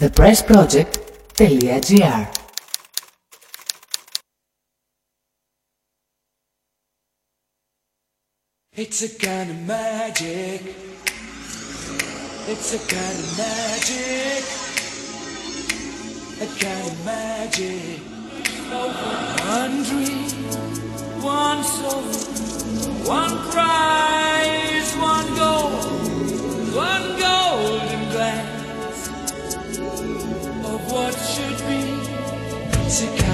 thepressproject.gr It's a kind of magic. It's a kind of magic. A kind of magic. One dream, one soul, one prize, to come.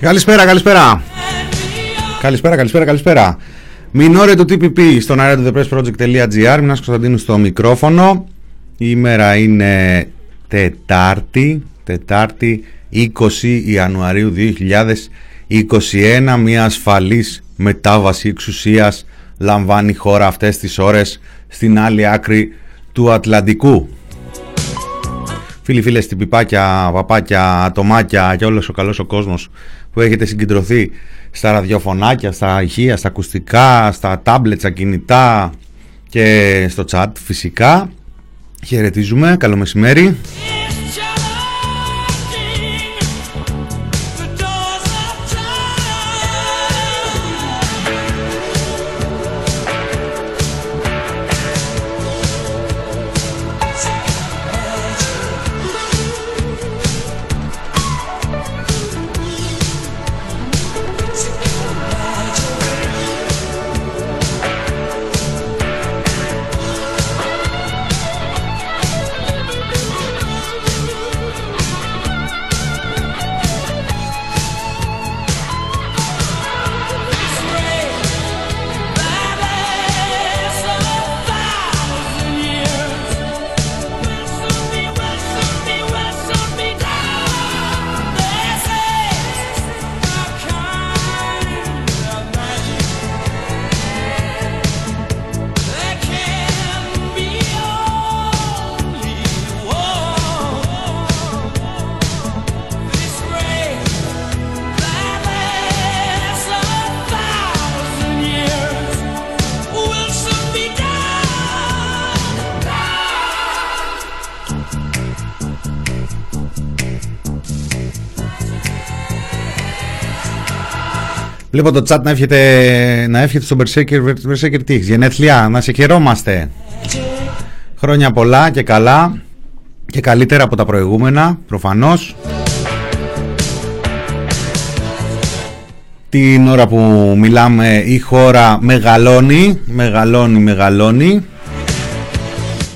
Καλησπέρα, καλησπέρα. Καλησπέρα, καλησπέρα, καλησπέρα. Μινόρε του TPP στον αέρα του thepressproject.gr. Μινάς Κωνσταντίνου στο μικρόφωνο. Η ημέρα είναι Τετάρτη, Τετάρτη 20 Ιανουαρίου 2021. Μια ασφαλής μετάβαση εξουσίας λαμβάνει η χώρα αυτές τις ώρες στην άλλη άκρη του Ατλαντικού. Φίλοι, φίλες, τυπιπάκια, παπάκια, ατομάκια και όλος ο καλός ο κόσμος που έχετε συγκεντρωθεί στα ραδιοφωνάκια, στα ηχεία, στα ακουστικά, στα τάμπλετ, στα κινητά και στο chat φυσικά. Χαιρετίζουμε, καλό μεσημέρι. Βλέπω το chat να εύχεται, να εύχεται στον Berserker, Berserker τι έχεις, γενέθλια, να σε χαιρόμαστε. Χρόνια πολλά και καλά και καλύτερα από τα προηγούμενα, προφανώς. Την ώρα που μιλάμε η χώρα μεγαλώνει, μεγαλώνει, μεγαλώνει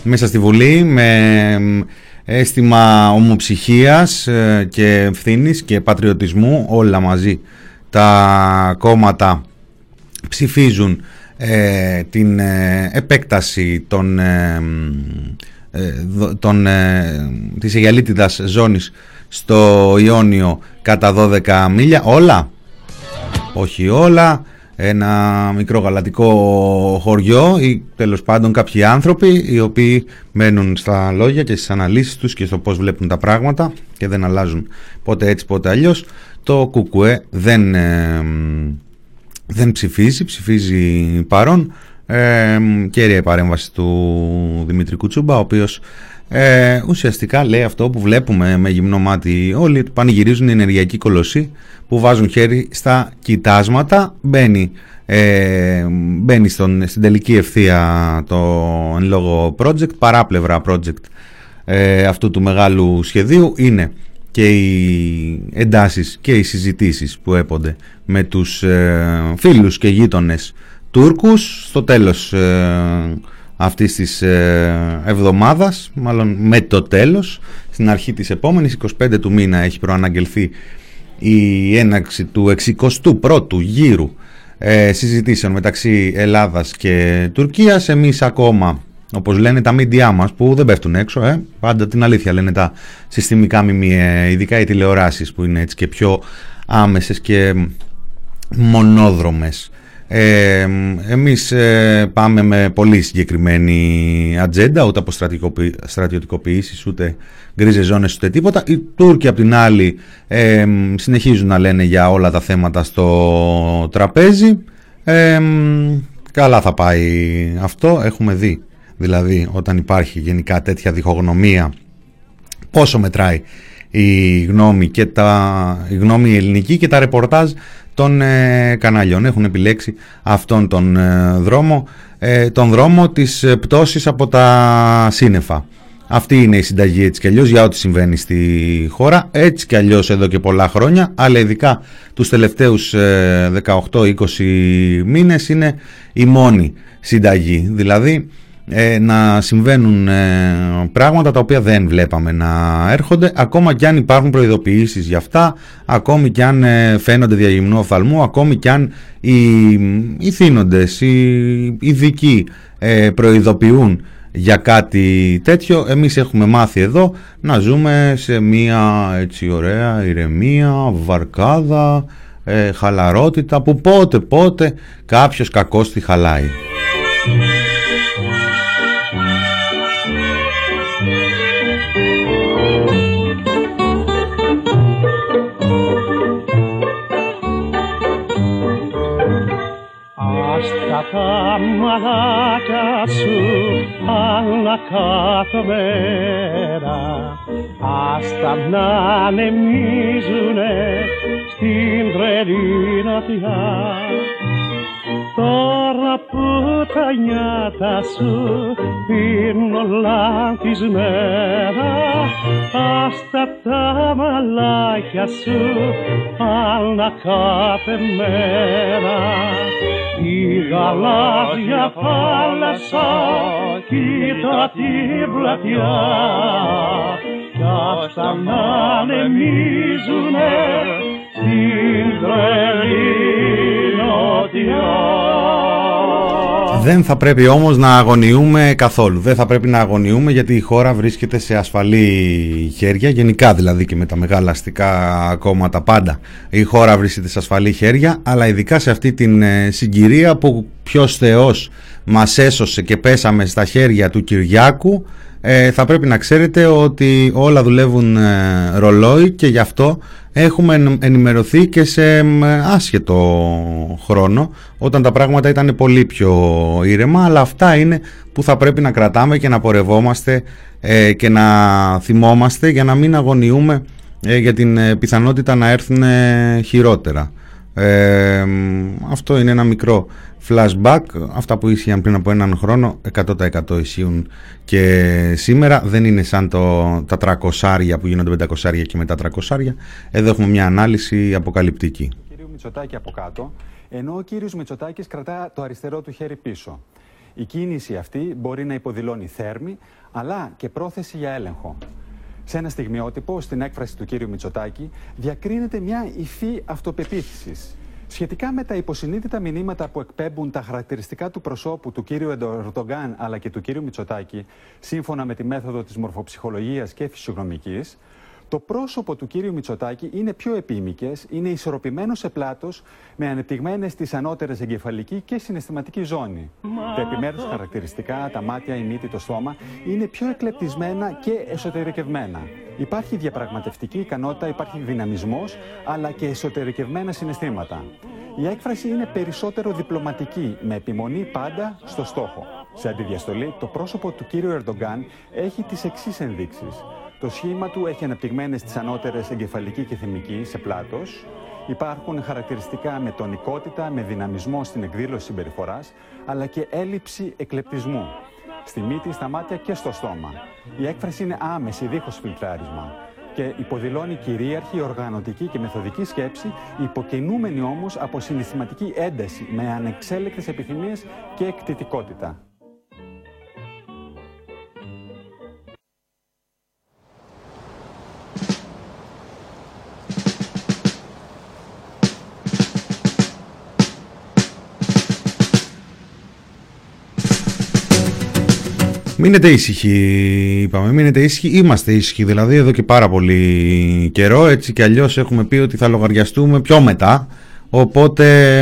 μέσα στη Βουλή με αίσθημα ομοψυχίας ε, και ευθύνης και πατριωτισμού όλα μαζί τα κόμματα ψηφίζουν ε, την ε, επέκταση των, ε, ε, δο- των, ε, της Αιγαλίτιδας ζώνης στο Ιόνιο κατά 12 μίλια. Όλα; Όχι όλα ένα μικρό γαλατικό χωριό ή τέλος πάντων κάποιοι άνθρωποι οι οποίοι μένουν στα λόγια και στις αναλύσεις τους και στο πώς βλέπουν τα πράγματα και δεν αλλάζουν πότε έτσι πότε αλλιώς. Το κουκουέ δεν, ε, δεν ψηφίζει, ψηφίζει παρόν. Ε, κέρια η παρέμβαση του Δημήτρη Κουτσούμπα ο οποίος ε, ουσιαστικά λέει αυτό που βλέπουμε με γυμνό μάτι. Όλοι ότι πανηγυρίζουν η ενεργειακή κολοσσή που βάζουν χέρι στα κοιτάσματα μπαίνει, ε, μπαίνει στον, στην τελική ευθεία το εν λόγω project. Παράπλευρα project ε, αυτού του μεγάλου σχεδίου είναι και οι εντάσεις και οι συζητήσεις που έπονται με τους ε, φίλους και γείτονες Τούρκους. Στο τέλος ε, αυτής της ε, εβδομάδας, μάλλον με το τέλος, στην αρχή της επόμενης, 25 του μήνα έχει προαναγγελθεί η έναξη του 61ου γύρου ε, συζητήσεων μεταξύ Ελλάδας και Τουρκίας. Εμείς ακόμα, όπως λένε τα μίντια μας που δεν πέφτουν έξω, ε, πάντα την αλήθεια λένε τα συστημικά μιμία, ειδικά οι τηλεοράσεις που είναι έτσι και πιο άμεσες και μονόδρομες. Ε, εμείς ε, πάμε με πολύ συγκεκριμένη ατζέντα, ούτε από στρατιωτικοποιήσεις, ούτε γκρίζες ζώνες, ούτε τίποτα. Οι Τούρκοι απ' την άλλη ε, συνεχίζουν να λένε για όλα τα θέματα στο τραπέζι. καλά θα πάει αυτό, έχουμε δει. Δηλαδή όταν υπάρχει γενικά τέτοια διχογνωμία πόσο μετράει η γνώμη, και τα, η γνώμη ελληνική και τα ρεπορτάζ των ε, καναλιών. Έχουν επιλέξει αυτόν τον ε, δρόμο, ε, τον δρόμο της πτώσης από τα σύννεφα. Αυτή είναι η συνταγή έτσι κι αλλιώς για ό,τι συμβαίνει στη χώρα, έτσι κι αλλιώς εδώ και πολλά χρόνια, αλλά ειδικά τους τελευταίους 18-20 μήνες είναι η μόνη συνταγή. Δηλαδή ε, να συμβαίνουν ε, πράγματα τα οποία δεν βλέπαμε να έρχονται. Ακόμα κι αν υπάρχουν προειδοποιήσεις για αυτά ακόμη κι αν ε, φαίνονται διαγυμνού οφθαλμού ακόμη κι αν οι, οι θύνοντες, οι ειδικοί προειδοποιούν για κάτι τέτοιο εμείς έχουμε μάθει εδώ να ζούμε σε μια έτσι ωραία ηρεμία, βαρκάδα χαλαρότητα που πότε πότε κάποιος κακός τη χαλάει μαλάκια σου άλλα κάθε μέρα άστα να ανεμίζουνε στην τρελή νοτιά Τώρα που τα νιάτα σου είναι λανθισμένα άστα τα μαλάκια σου άλλα κάθε μέρα η γαλάζια θάλασσα κοίτα την πλατιά κι αυτά να ανεμίζουνε στην τρελή νότια. Δεν θα πρέπει όμως να αγωνιούμε καθόλου. Δεν θα πρέπει να αγωνιούμε γιατί η χώρα βρίσκεται σε ασφαλή χέρια, γενικά δηλαδή και με τα μεγάλα αστικά κόμματα πάντα. Η χώρα βρίσκεται σε ασφαλή χέρια, αλλά ειδικά σε αυτή την ε, συγκυρία που ποιος Θεός μας έσωσε και πέσαμε στα χέρια του Κυριάκου, ε, θα πρέπει να ξέρετε ότι όλα δουλεύουν ε, ρολόι και γι' αυτό έχουμε ενημερωθεί και σε άσχετο χρόνο όταν τα πράγματα ήταν πολύ πιο ήρεμα αλλά αυτά είναι που θα πρέπει να κρατάμε και να πορευόμαστε ε, και να θυμόμαστε για να μην αγωνιούμε ε, για την ε, πιθανότητα να έρθουν χειρότερα. Αυτό είναι ένα μικρό flashback. Αυτά που ίσχυαν πριν από έναν χρόνο 100% ισχύουν και σήμερα. Δεν είναι σαν το, τα 300 που γίνονται 500 και μετά 300. Εδώ έχουμε μια ανάλυση αποκαλυπτική. Κύριο Μητσοτάκη από κάτω, ενώ ο κύριος Μητσοτάκης κρατά το αριστερό του χέρι πίσω. Η κίνηση αυτή μπορεί να υποδηλώνει θέρμη, αλλά και πρόθεση για έλεγχο. Σε ένα στιγμιότυπο, στην έκφραση του κύριου Μητσοτάκη, διακρίνεται μια υφή αυτοπεποίθησης. Σχετικά με τα υποσυνείδητα μηνύματα που εκπέμπουν τα χαρακτηριστικά του προσώπου του κύριου Ερντογκάν αλλά και του κύριου Μητσοτάκη, σύμφωνα με τη μέθοδο της μορφοψυχολογίας και φυσιογνωμικής, το πρόσωπο του κύριου Μητσοτάκη είναι πιο επίμικες, είναι ισορροπημένο σε πλάτος, με ανεπτυγμένες τις ανώτερες εγκεφαλική και συναισθηματική ζώνη. Τα επιμέρους χαρακτηριστικά, τα μάτια, η μύτη, το στόμα, είναι πιο εκλεπτισμένα και εσωτερικευμένα. Υπάρχει διαπραγματευτική ικανότητα, υπάρχει δυναμισμός, αλλά και εσωτερικευμένα συναισθήματα. Η έκφραση είναι περισσότερο διπλωματική, με επιμονή πάντα στο στόχο. Σε αντιδιαστολή, το πρόσωπο του κύριου Ερντογκάν έχει τις εξής ενδείξεις. Το σχήμα του έχει αναπτυγμένες τις ανώτερες εγκεφαλική και θεμική σε πλάτος. Υπάρχουν χαρακτηριστικά με τονικότητα, με δυναμισμό στην εκδήλωση συμπεριφοράς, αλλά και έλλειψη εκλεπτισμού. Στη μύτη, στα μάτια και στο στόμα. Η έκφραση είναι άμεση, δίχως φιλτράρισμα. και υποδηλώνει κυρίαρχη, οργανωτική και μεθοδική σκέψη, υποκινούμενη όμως από συναισθηματική ένταση, με ανεξέλεκτες επιθυμίες και εκτιτικότητα. Μείνετε ήσυχοι, είπαμε. Μείνετε ήσυχοι. Είμαστε ήσυχοι δηλαδή εδώ και πάρα πολύ καιρό. Έτσι κι αλλιώς έχουμε πει ότι θα λογαριαστούμε πιο μετά. Οπότε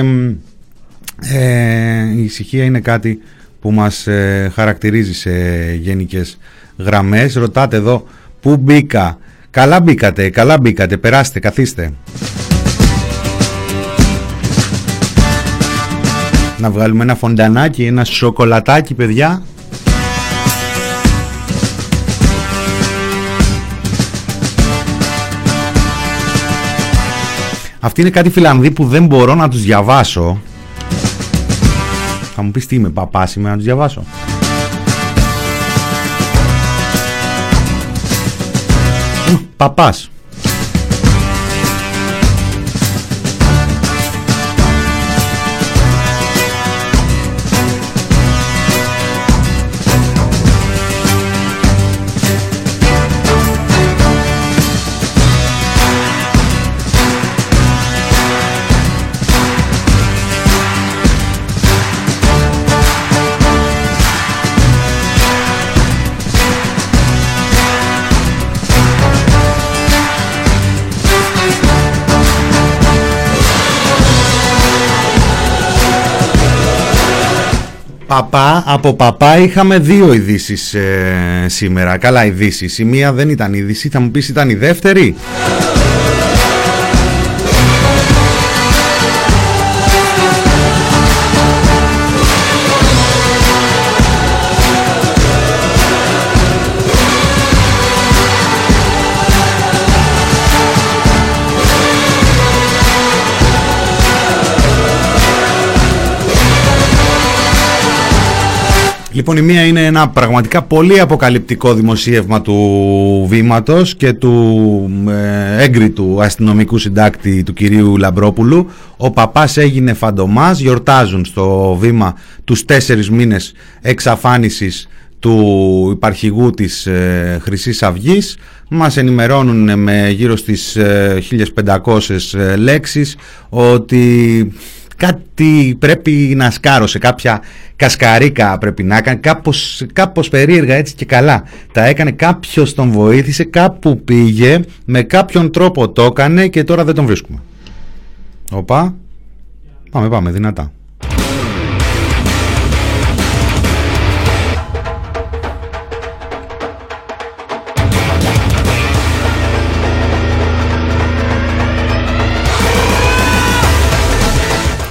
ε, η ησυχία είναι κάτι που μας ε, χαρακτηρίζει σε γενικές γραμμές. Ρωτάτε εδώ πού μπήκα; Καλά μπήκατε, καλά μπήκατε. Περάστε, καθίστε. Να βγάλουμε ένα φοντανάκι, ένα σοκολατάκι, παιδιά. Αυτοί είναι κάτι Φιλανδοί που δεν μπορώ να τους διαβάσω. Θα μου πεις τι είμαι, παπάς είμαι να τους διαβάσω. Παπάς. Παπά, από παπά είχαμε δύο ειδήσεις ε, σήμερα. Καλά ειδήσεις. Η μία δεν ήταν είδηση, θα μου πεις ήταν η δεύτερη; Λοιπόν, η μία είναι ένα πραγματικά πολύ αποκαλυπτικό δημοσίευμα του Βήματος και του ε, έγκριτου αστυνομικού συντάκτη του κυρίου Λαμπρόπουλου. Ο παπάς έγινε φαντομάς, γιορτάζουν στο Βήμα τους τέσσερις μήνες εξαφάνισης του υπαρχηγού της ε, Χρυσής Αυγής μας ενημερώνουν με γύρω στις 1500 ε, λέξεις ότι κάτι πρέπει να σκάρωσε, κάποια κασκαρίκα πρέπει να έκανε, κάπως, κάπως περίεργα έτσι και καλά. Τα έκανε, κάποιος τον βοήθησε, κάπου πήγε, με κάποιον τρόπο το έκανε και τώρα δεν τον βρίσκουμε. Οπα, πάμε πάμε δυνατά.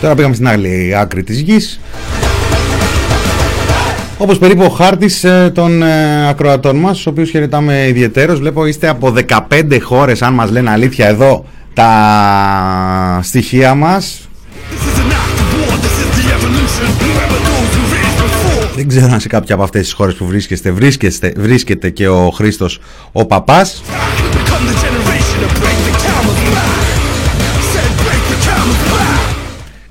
Τώρα πήγαμε στην άλλη άκρη της γης. Όπως περίπου ο χάρτης ε, των ε, ακροατών μας, τους οποίους χαιρετάμε ιδιαιτέρως. Βλέπω είστε από 15 χώρες, αν μας λένε αλήθεια εδώ τα στοιχεία μας. Δεν ξέρω αν σε κάποια από αυτές τις χώρες που βρίσκεστε, βρίσκεστε, βρίσκεται και ο Χρήστος ο Παπάς.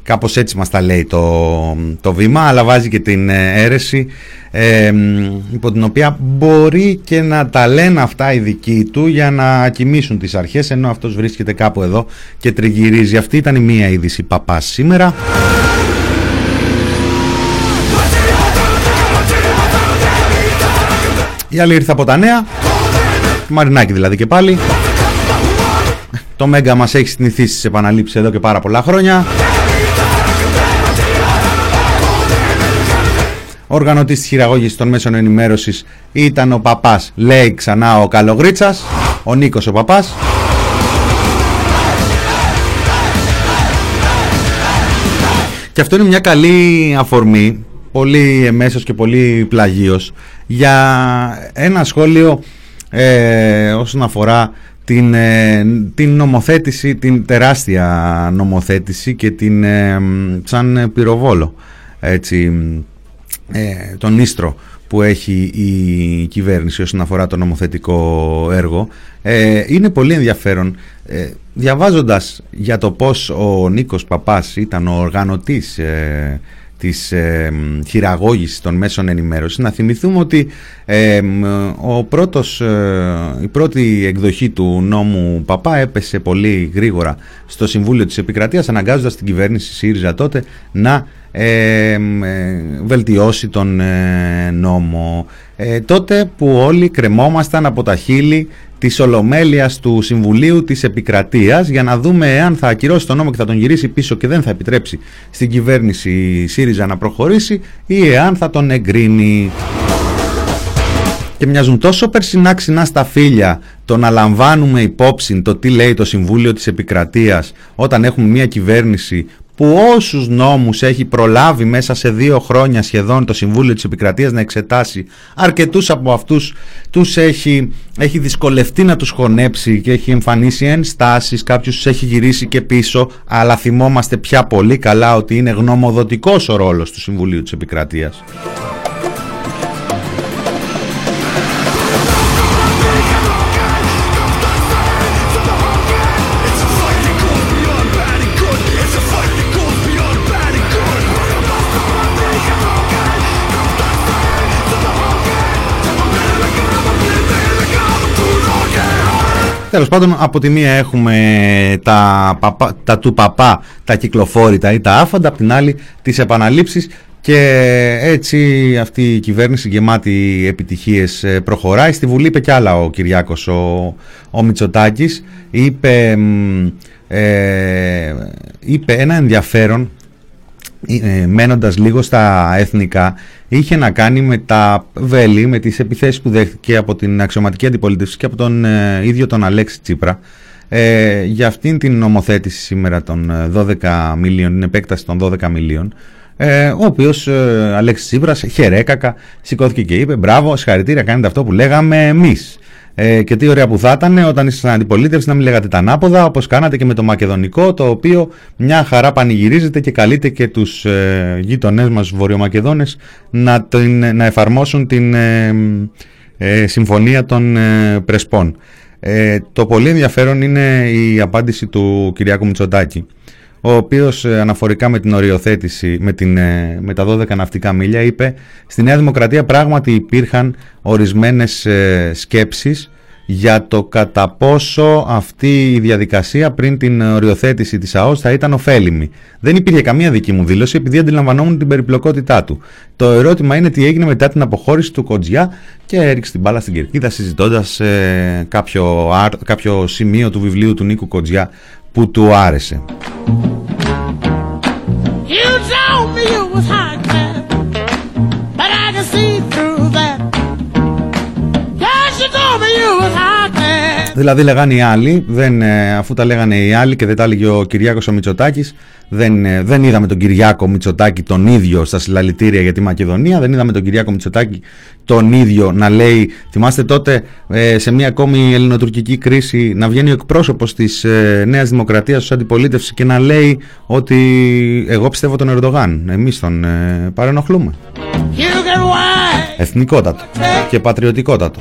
Κάπως έτσι μας τα λέει το, το βήμα, αλλά βάζει και την ε, αίρεση ε, υπό την οποία μπορεί και να τα λένε αυτά οι δικοί του για να κοιμήσουν τις αρχές, ενώ αυτός βρίσκεται κάπου εδώ και τριγυρίζει. Αυτή ήταν η μία είδηση παπάς σήμερα. Η άλλη ήρθε από τα νέα, Μαρινάκη δηλαδή και πάλι. Το Μέγκα μας έχει συνηθίσει στις επαναλήψεις εδώ και πάρα πολλά χρόνια. Οργανωτή της χειραγώγησης των μέσων ενημέρωσης ήταν ο παπάς, λέει ξανά ο Καλογρίτσας, ο Νίκος ο παπάς. Και αυτό είναι μια καλή αφορμή, πολύ εμέσως και πολύ πλαγίως, για ένα σχόλιο ε, όσον αφορά την, ε, την νομοθέτηση, την τεράστια νομοθέτηση και την ε, σαν πυροβόλο έτσι, ε, τον Ίστρο που έχει η κυβέρνηση όσον αφορά το νομοθετικό έργο. Ε, είναι πολύ ενδιαφέρον. Ε, διαβάζοντας για το πώς ο Νίκος Παπάς ήταν ο οργανωτής ε, της ε, χειραγώγησης των μέσων ενημέρωσης να θυμηθούμε ότι ε, ο πρώτος, ε, η πρώτη εκδοχή του νόμου Παπά έπεσε πολύ γρήγορα στο Συμβούλιο της Επικρατείας αναγκάζοντας την κυβέρνηση ΣΥΡΙΖΑ τότε να ε, βελτιώσει τον νόμο τότε που όλοι κρεμόμασταν από τα χείλη της Ολομέλειας του Συμβουλίου της Επικρατείας για να δούμε εάν θα ακυρώσει τον νόμο και θα τον γυρίσει πίσω και δεν θα επιτρέψει στην κυβέρνηση ΣΥΡΙΖΑ να προχωρήσει ή εάν θα τον εγκρίνει. Και μοιάζουν τόσο περσινά ξινά στα φίλια το να λαμβάνουμε υπόψη το τι λέει το Συμβούλιο της Επικρατείας όταν έχουμε μια κυβέρνηση που όσους νόμους έχει προλάβει μέσα σε δύο χρόνια σχεδόν το Συμβούλιο της Επικρατείας να εξετάσει αρκετούς από αυτούς τους έχει, έχει δυσκολευτεί να τους χωνέψει και έχει εμφανίσει ενστάσεις κάποιους τους έχει γυρίσει και πίσω αλλά θυμόμαστε πια πολύ καλά ότι είναι γνωμοδοτικός ο ρόλος του Συμβουλίου της Επικρατείας Τέλος πάντων, από τη μία έχουμε τα, παπα, τα του παπά, τα κυκλοφόρητα ή τα άφαντα, από την άλλη τις επαναλήψεις και έτσι αυτή η κυβέρνηση γεμάτη επιτυχίες ε, προχωράει. Στη Βουλή είπε κι άλλα ο Κυριάκος ο, ο Μητσοτάκης. Είπε, ε, είπε ένα ενδιαφέρον ε, μένοντας λίγο στα εθνικά είχε να κάνει με τα βέλη, με τις επιθέσεις που δέχτηκε από την αξιωματική αντιπολίτευση και από τον ε, ίδιο τον Αλέξη Τσίπρα. Ε, για αυτήν την νομοθέτηση σήμερα των 12 ε, μιλίων, την επέκταση των 12 μιλίων ε, ο οποίος ε, Αλέξης Τσίπρας χερέκακα σηκώθηκε και είπε μπράβο, συγχαρητήρια κάνετε αυτό που λέγαμε εμείς ε, και τι ωραία που θα ήταν όταν είστε στην αντιπολίτευση να μην λέγατε τα ανάποδα, όπως κάνατε και με το Μακεδονικό, το οποίο μια χαρά πανηγυρίζεται και καλείται και τους ε, γείτονές μας Βορειομακεδόνες να, να εφαρμόσουν την ε, ε, συμφωνία των ε, Πρεσπών. το πολύ ενδιαφέρον είναι η απάντηση του Κυριάκου Μητσοτάκη ο οποίος αναφορικά με την οριοθέτηση με, την, με τα 12 ναυτικά μίλια είπε «Στη Νέα Δημοκρατία πράγματι υπήρχαν ορισμένες σκέψεις για το κατά πόσο αυτή η διαδικασία πριν την οριοθέτηση της ΑΟΣ θα ήταν ωφέλιμη. Δεν υπήρχε καμία δική μου δήλωση επειδή αντιλαμβανόμουν την περιπλοκότητά του. Το ερώτημα είναι τι έγινε μετά την αποχώρηση του Κοντζιά και έριξε την μπάλα στην κερκίδα συζητώντας ε, κάποιο, κάποιο σημείο του βιβλίου του Νίκου Κοντζιά που του άρεσε. Δηλαδή λέγανε οι άλλοι, δεν, ε, αφού τα λέγανε οι άλλοι και δεν τα έλεγε ο Κυριάκος ο Μητσοτάκης, δεν, ε, δεν είδαμε τον Κυριάκο Μητσοτάκη τον ίδιο στα συλλαλητήρια για τη Μακεδονία, δεν είδαμε τον Κυριάκο Μητσοτάκη τον ίδιο να λέει, θυμάστε τότε ε, σε μια ακόμη ελληνοτουρκική κρίση να βγαίνει ο εκπρόσωπος της ε, Νέας Δημοκρατίας ως αντιπολίτευση και να λέει ότι εγώ πιστεύω τον Ερντογάν, εμείς τον ε, παρενοχλούμε. Εθνικότατο και πατριωτικότατο.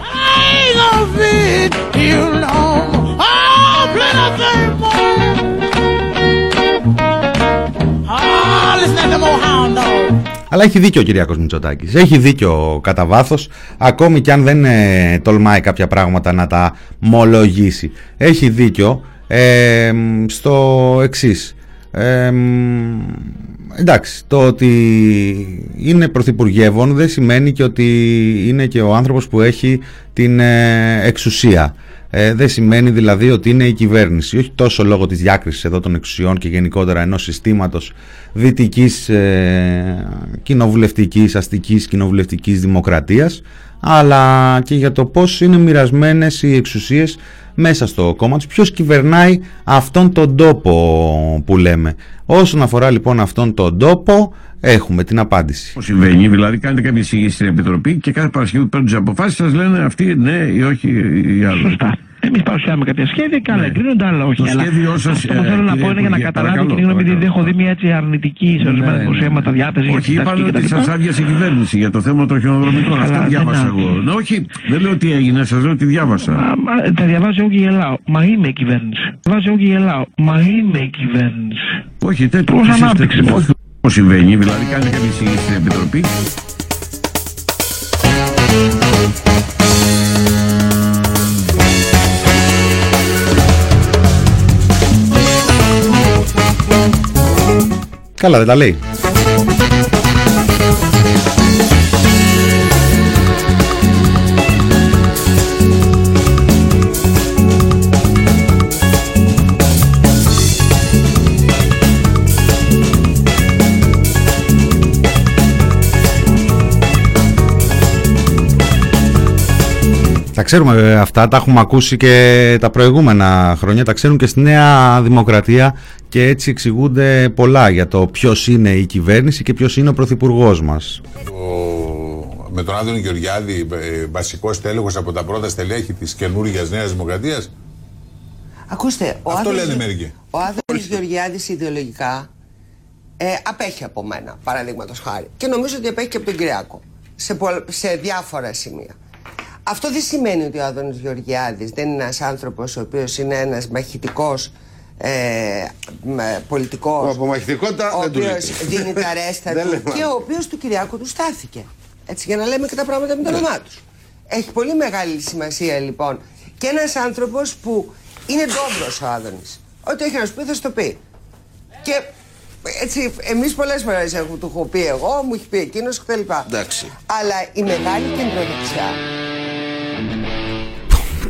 Αλλά έχει δίκιο ο Κυριάκος Μητσοτάκης. Έχει δίκιο κατά βάθος, ακόμη και αν δεν ε, τολμάει κάποια πράγματα να τα μολογήσει. Έχει δίκιο ε, στο εξής. Ε, εντάξει, το ότι είναι πρωθυπουργεύων δεν σημαίνει και ότι είναι και ο άνθρωπος που έχει την ε, εξουσία. Ε, δεν σημαίνει δηλαδή ότι είναι η κυβέρνηση. Όχι τόσο λόγω της διάκρισης εδώ των εξουσιών και γενικότερα ενός συστήματος δυτικής ε, κοινοβουλευτικής, αστικής κοινοβουλευτικής δημοκρατίας, αλλά και για το πώς είναι μοιρασμένες οι εξουσίες μέσα στο κόμμα τους, ποιος κυβερνάει αυτόν τον τόπο που λέμε. Όσον αφορά λοιπόν αυτόν τον τόπο, έχουμε την απάντηση. Πώ συμβαίνει, δηλαδή κάνετε κάποια εισήγηση στην Επιτροπή και κάθε Παρασκευή παίρνουν τις αποφάσεις, σας λένε αυτή ναι ή όχι ή άλλο. Εμείς παρουσιάζουμε κάποια σχέδια και άλλα εγκρίνονται, άλλα όχι. Το Αλλά σχέδιό σας, αυτό που ε, θέλω να κύριε πω είναι για να Υπουργέ, καταλάβει παρακαλώ, και γνώμη, επειδή παρακαλώ. έχω δει μια έτσι αρνητική σε ορισμένα Ναι, ναι. δημοσιεύματα διάθεση για Όχι, τη είπαν στατική ότι κτλ. σας άδειασε η κυβέρνηση για το θέμα των χιονοδρομικών. Ε, Αυτό καλά, διάβασα δεν εγώ. άκουσα. Ναι, όχι, δεν λέω τι έγινε, σας λέω τι διάβασα. Μα, μα, τα διαβάζω εγώ και γελάω. Μα είμαι η κυβέρνηση. Διαβάζω εγώ και γελάω. Μα είμαι η κυβέρνηση. Όχι, τέτοιο Πώς εσείς ανάπτυξη, τέτοιο- πώς. όχι πώς συμβαίνει, δηλαδή κάνει κάποια εισήγηση στην Επιτροπή. Καλά, δεν τα λέει. Ξέρουμε βέβαια αυτά, τα έχουμε ακούσει και τα προηγούμενα χρόνια, τα ξέρουν και στη Νέα Δημοκρατία και έτσι εξηγούνται πολλά για το ποιος είναι η κυβέρνηση και ποιος είναι ο Πρωθυπουργός μας. ο- με τον Άδωνη Γεωργιάδη, ε, βασικός τέλεχος από τα πρώτα στελέχη της καινούργιας Νέας Δημοκρατίας. Ακούστε, ο Αυτό Άδωνης- λένε μερικοί. Ο Άδωνης Γεωργιάδης ιδεολογικά ε, απέχει από μένα, παραδείγματος χάρη. Και νομίζω ότι απέχει και από τον Κυριάκο. Σε, πολλ- σε διάφορα σημεία. Αυτό δεν σημαίνει ότι ο Άδωνης Γεωργιάδης δεν είναι ένας άνθρωπος ο οποίος είναι ένας μαχητικός ε, με- πολιτικός Από μαχητικότητα ο δεν του οποίος λείπει. δίνει τα ρέστα Δεν του λέμε και άλλο. ο οποίος του Κυριάκου του στάθηκε. Έτσι για να λέμε και τα πράγματα με το Ναι. όνομά τους. Έχει πολύ μεγάλη σημασία λοιπόν και ένας άνθρωπος που είναι ντόμπρος ο Άδωνης. Ό,τι έχει να σου πει θα σου το πει. Και έτσι εμείς πολλές φορές έχω, του έχω πει εγώ, μου έχει πει εκείνος κτλ. Εντάξει. Αλλά η μεγάλη κεντροδεξιά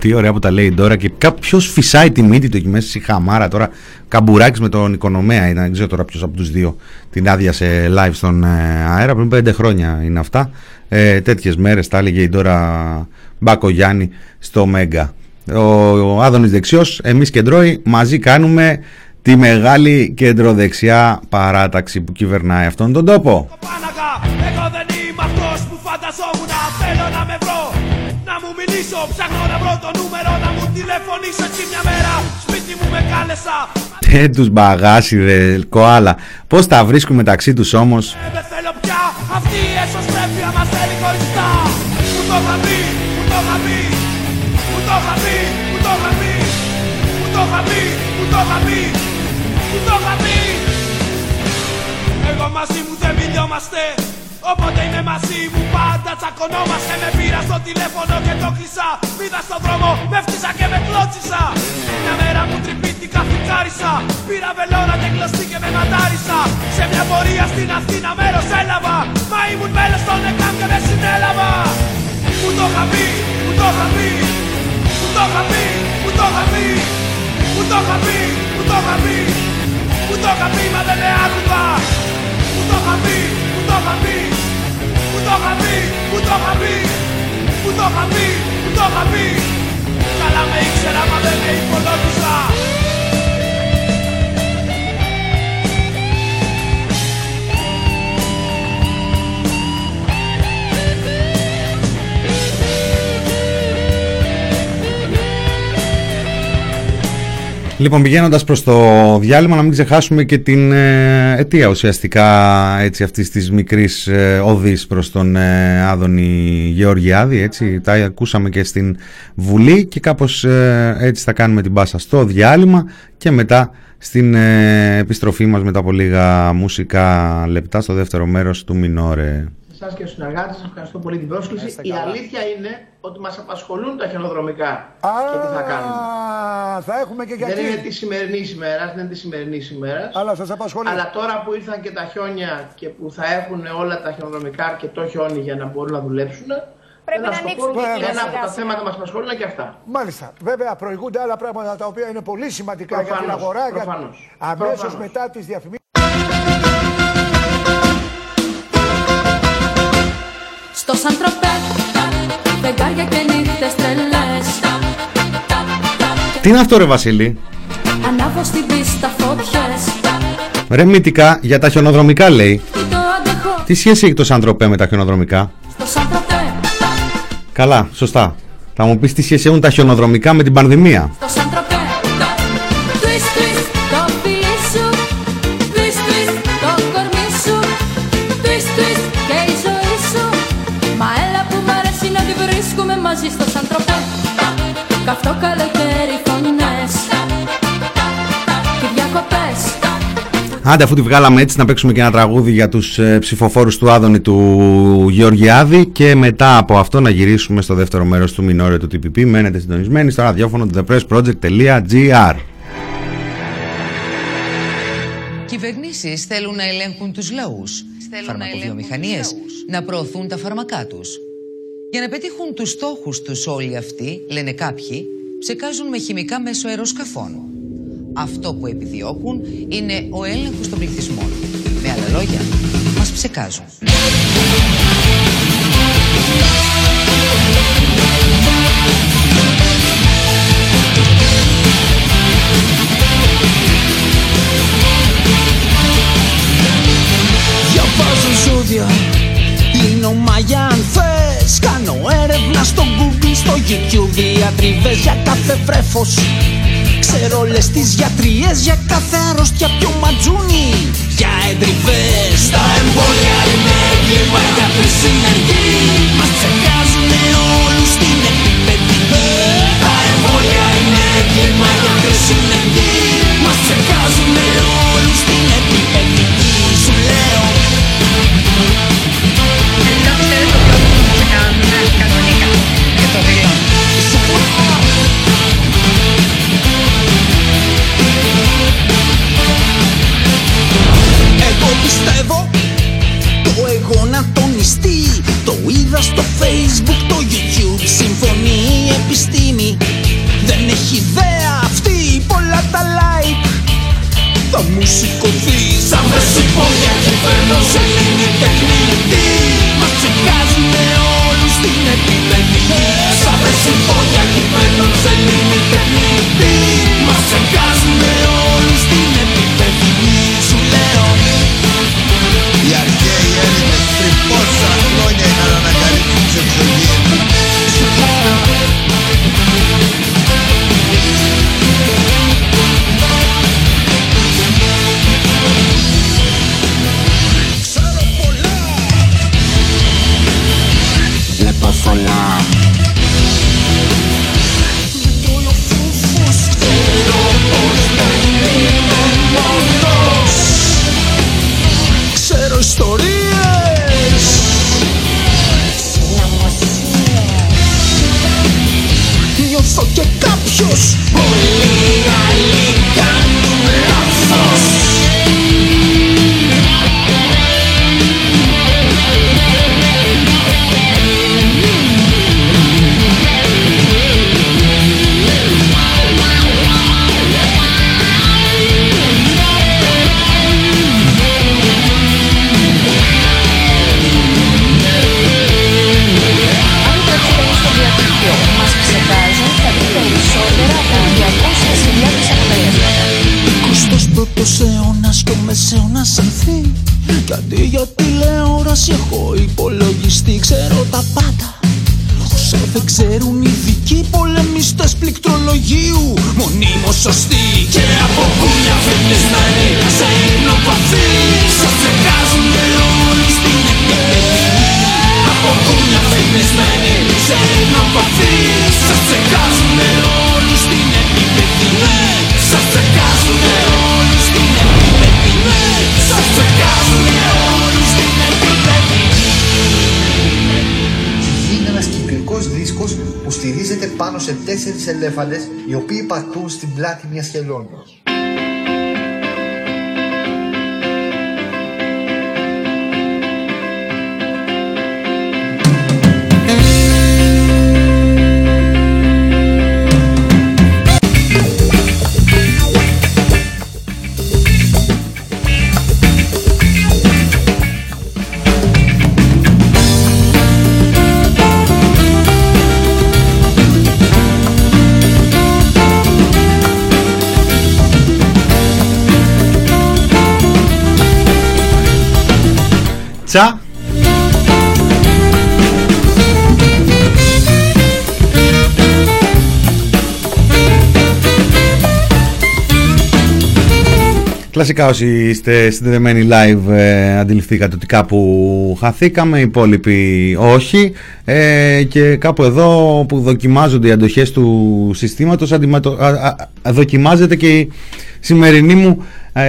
Τι ωραία που τα λέει τώρα και κάποιος φυσάει τη μύτη του εκεί μέσα στη χαμάρα τώρα. Καμπουράκης με τον Οικονομέα ήταν, δεν ξέρω τώρα ποιος από τους δύο την άδειασε live στον ε, αέρα. Πριν πέντε χρόνια είναι αυτά. Ε, Τέτοιες μέρες τα έλεγε η τώρα Μπάκο Γιάννη στο Μέγκα. Ο, ο Άδωνης δεξιός, εμείς κεντρώοι, μαζί κάνουμε τη μεγάλη κεντροδεξιά παράταξη που κυβερνάει αυτόν τον τόπο. Πάναγα, εγώ δεν είμαι αυτός που φανταζόμουν Θέλω να με βρω, να μου μιλήσω Ψάχνω να βρω το νούμερο, να μου τηλεφωνήσω Έτσι μια μέρα, σπίτι μου με κάλεσα. Ε, τους μπαγάσιδε, κοάλα. Πώς τα βρίσκουν μεταξύ τους όμως; Ε, δεν θέλω πια. Αυτή η εσωστρέφεια μας θέλει χωριστά Μου το είχα πει, μου το είχα πει. Μου το είχα πει, μου το είχα πει. Μου το είχα πει, μου το είχα πει. Μου το είχα πει. Εγώ μαζί μου δεν μιλιόμαστε Όποτε είμαι μαζί μου πάντα τσακωνόμαστε. Με πήρα στο τηλέφωνο και το κλείσα Μίδα στον δρόμο, με φτύσα και με κλώτσισα. Μια μέρα μου τρυπήθηκα, φουκάρισα Πήρα βελόνα και κλωστή και με μαντάρισα. Σε μια πορεία στην Αθήνα μέρος έλαβα. Μα ήμουν μέλος των ΕΚΑΜ και με συνέλαβα. Μου το είχα πει, μου το είχα πει. Μου το είχα πει, μου το είχα πει. Μου το είχα πει, μου το είχα πει. Μου το είχα πει μα δεν με άκουγα. Μου το είχα πει, μου το είχα πει Μου το είχα πει, μου το είχα πει Μου το είχα πει, μου το είχα πει. Καλά με ήξερα μα δεν με υπολόγιζα Λοιπόν, πηγαίνοντας προς το διάλειμμα, να μην ξεχάσουμε και την ε, αιτία ουσιαστικά έτσι, αυτής της μικρής ε, οδής προς τον ε, Άδωνη Γεωργιάδη. Έτσι, τα ακούσαμε και στην Βουλή και κάπως ε, έτσι θα κάνουμε την πάσα στο διάλειμμα και μετά στην ε, επιστροφή μας μετά από λίγα μουσικά λεπτά στο δεύτερο μέρος του Μινόρε. Εσά και στου συνεργάτες, σας ευχαριστώ πολύ την πρόσκληση. Η αλήθεια είναι ότι μας απασχολούν τα χιονοδρομικά και τι θα κάνουμε. θα έχουμε και Δεν είναι της σημερινής ημέρας, δεν είναι της σημερινής ημέρας. Αλλά σας απασχολεί. Αλλά τώρα που ήρθαν και τα χιόνια και που θα έχουν όλα τα χιονοδρομικά αρκετό χιόνι για να μπορούν να δουλέψουν. Πρέπει θέλω να σου πω ανοίξουν ότι και Ένα σιγά από τα σιγά. θέματα μας απασχολούν και αυτά. Μάλιστα. Βέβαια, προηγούνται άλλα πράγματα τα οποία είναι πολύ σημαντικά για την Προφανώς, αγορά. προφανώς. Αμέσως Προφανώς. μετά τις διαφημίσεις. Στο Σαντροπέ, φεγγάρια και νύχτες τρελές Τι είναι αυτό ρε Βασίλη; Ανάβω στην πίστα φωτιές Ρε μύτικα για τα χιονοδρομικά λέει. Τι το αντέχω; Τι σχέση έχει το Σαντροπέ με τα χιονοδρομικά; Στο Σαντροπέ, Καλά, σωστά. Θα μου πεις τι σχέση έχουν τα χιονοδρομικά με την πανδημία; Στο Καυτό καλοκαίρι φωνές Και διακοπές Άντε αφού τη βγάλαμε έτσι να παίξουμε και ένα τραγούδι για τους ε, ψηφοφόρους του Άδωνη του Γεωργιάδη και μετά από αυτό να γυρίσουμε στο δεύτερο μέρος του μινόριο του TPP. Μένετε συντονισμένοι στο ραδιόφωνο του thepressproject.gr Κυβερνήσεις θέλουν να ελέγχουν τους λαούς. Φαρμακοβιομηχανίες να προωθούν τα φάρμακά τους. Για να πετύχουν τους στόχους τους όλοι αυτοί, λένε κάποιοι, ψεκάζουν με χημικά μέσω αεροσκαφών. Αυτό που επιδιώκουν είναι ο έλεγχος των πληθυσμών. Με άλλα λόγια, μας ψεκάζουν. Διαβάζω ζώδια Λύνω μαγιά αν θες Κάνω έρευνα στο Google, στο YouTube Διατριβές για κάθε βρέφος. Ξέρω όλες τις γιατριές Για κάθε αρρώστια πιο ματζούνι. Για εντριβές Τα εμβόλια είναι έγκλημα Για τη συνεργή Μας τσεκάζουνε όλους στην επίπεδη. Τα εμβόλια είναι έγκλημα Για τη συνεργή Μας τσεκάζουνε όλους στην επίπεδη. Σου λέω πιστεύω. Το εγώ να τονιστεί. Το είδα στο facebook, το youtube Συμφωνεί η επιστήμη. Δεν έχει ιδέα αυτή πολλά τα like. Θα μου σηκωθεί Σαν πεσιπόδια κυβέρνω σε λύνει τεχνητή. Μας τσεκάζουνε όλους στην επίπεδη Σαν πεσιπόδια κυβέρνω σε λύνει τεχνητή. Μας τσεκάζουνε όλους στην Yes. Δίσκος που στηρίζεται πάνω σε τέσσερις ελέφαντες οι οποίοι πατούν στην πλάτη μιας χελώνας. Κλασικά όσοι είστε συνδεδεμένοι live ε, αντιληφθήκατε ότι κάπου χαθήκαμε, οι υπόλοιποι όχι. Ε, και κάπου εδώ που δοκιμάζονται οι αντοχές του συστήματος αντιμετω... δοκιμάζεται και η σημερινή μου ε,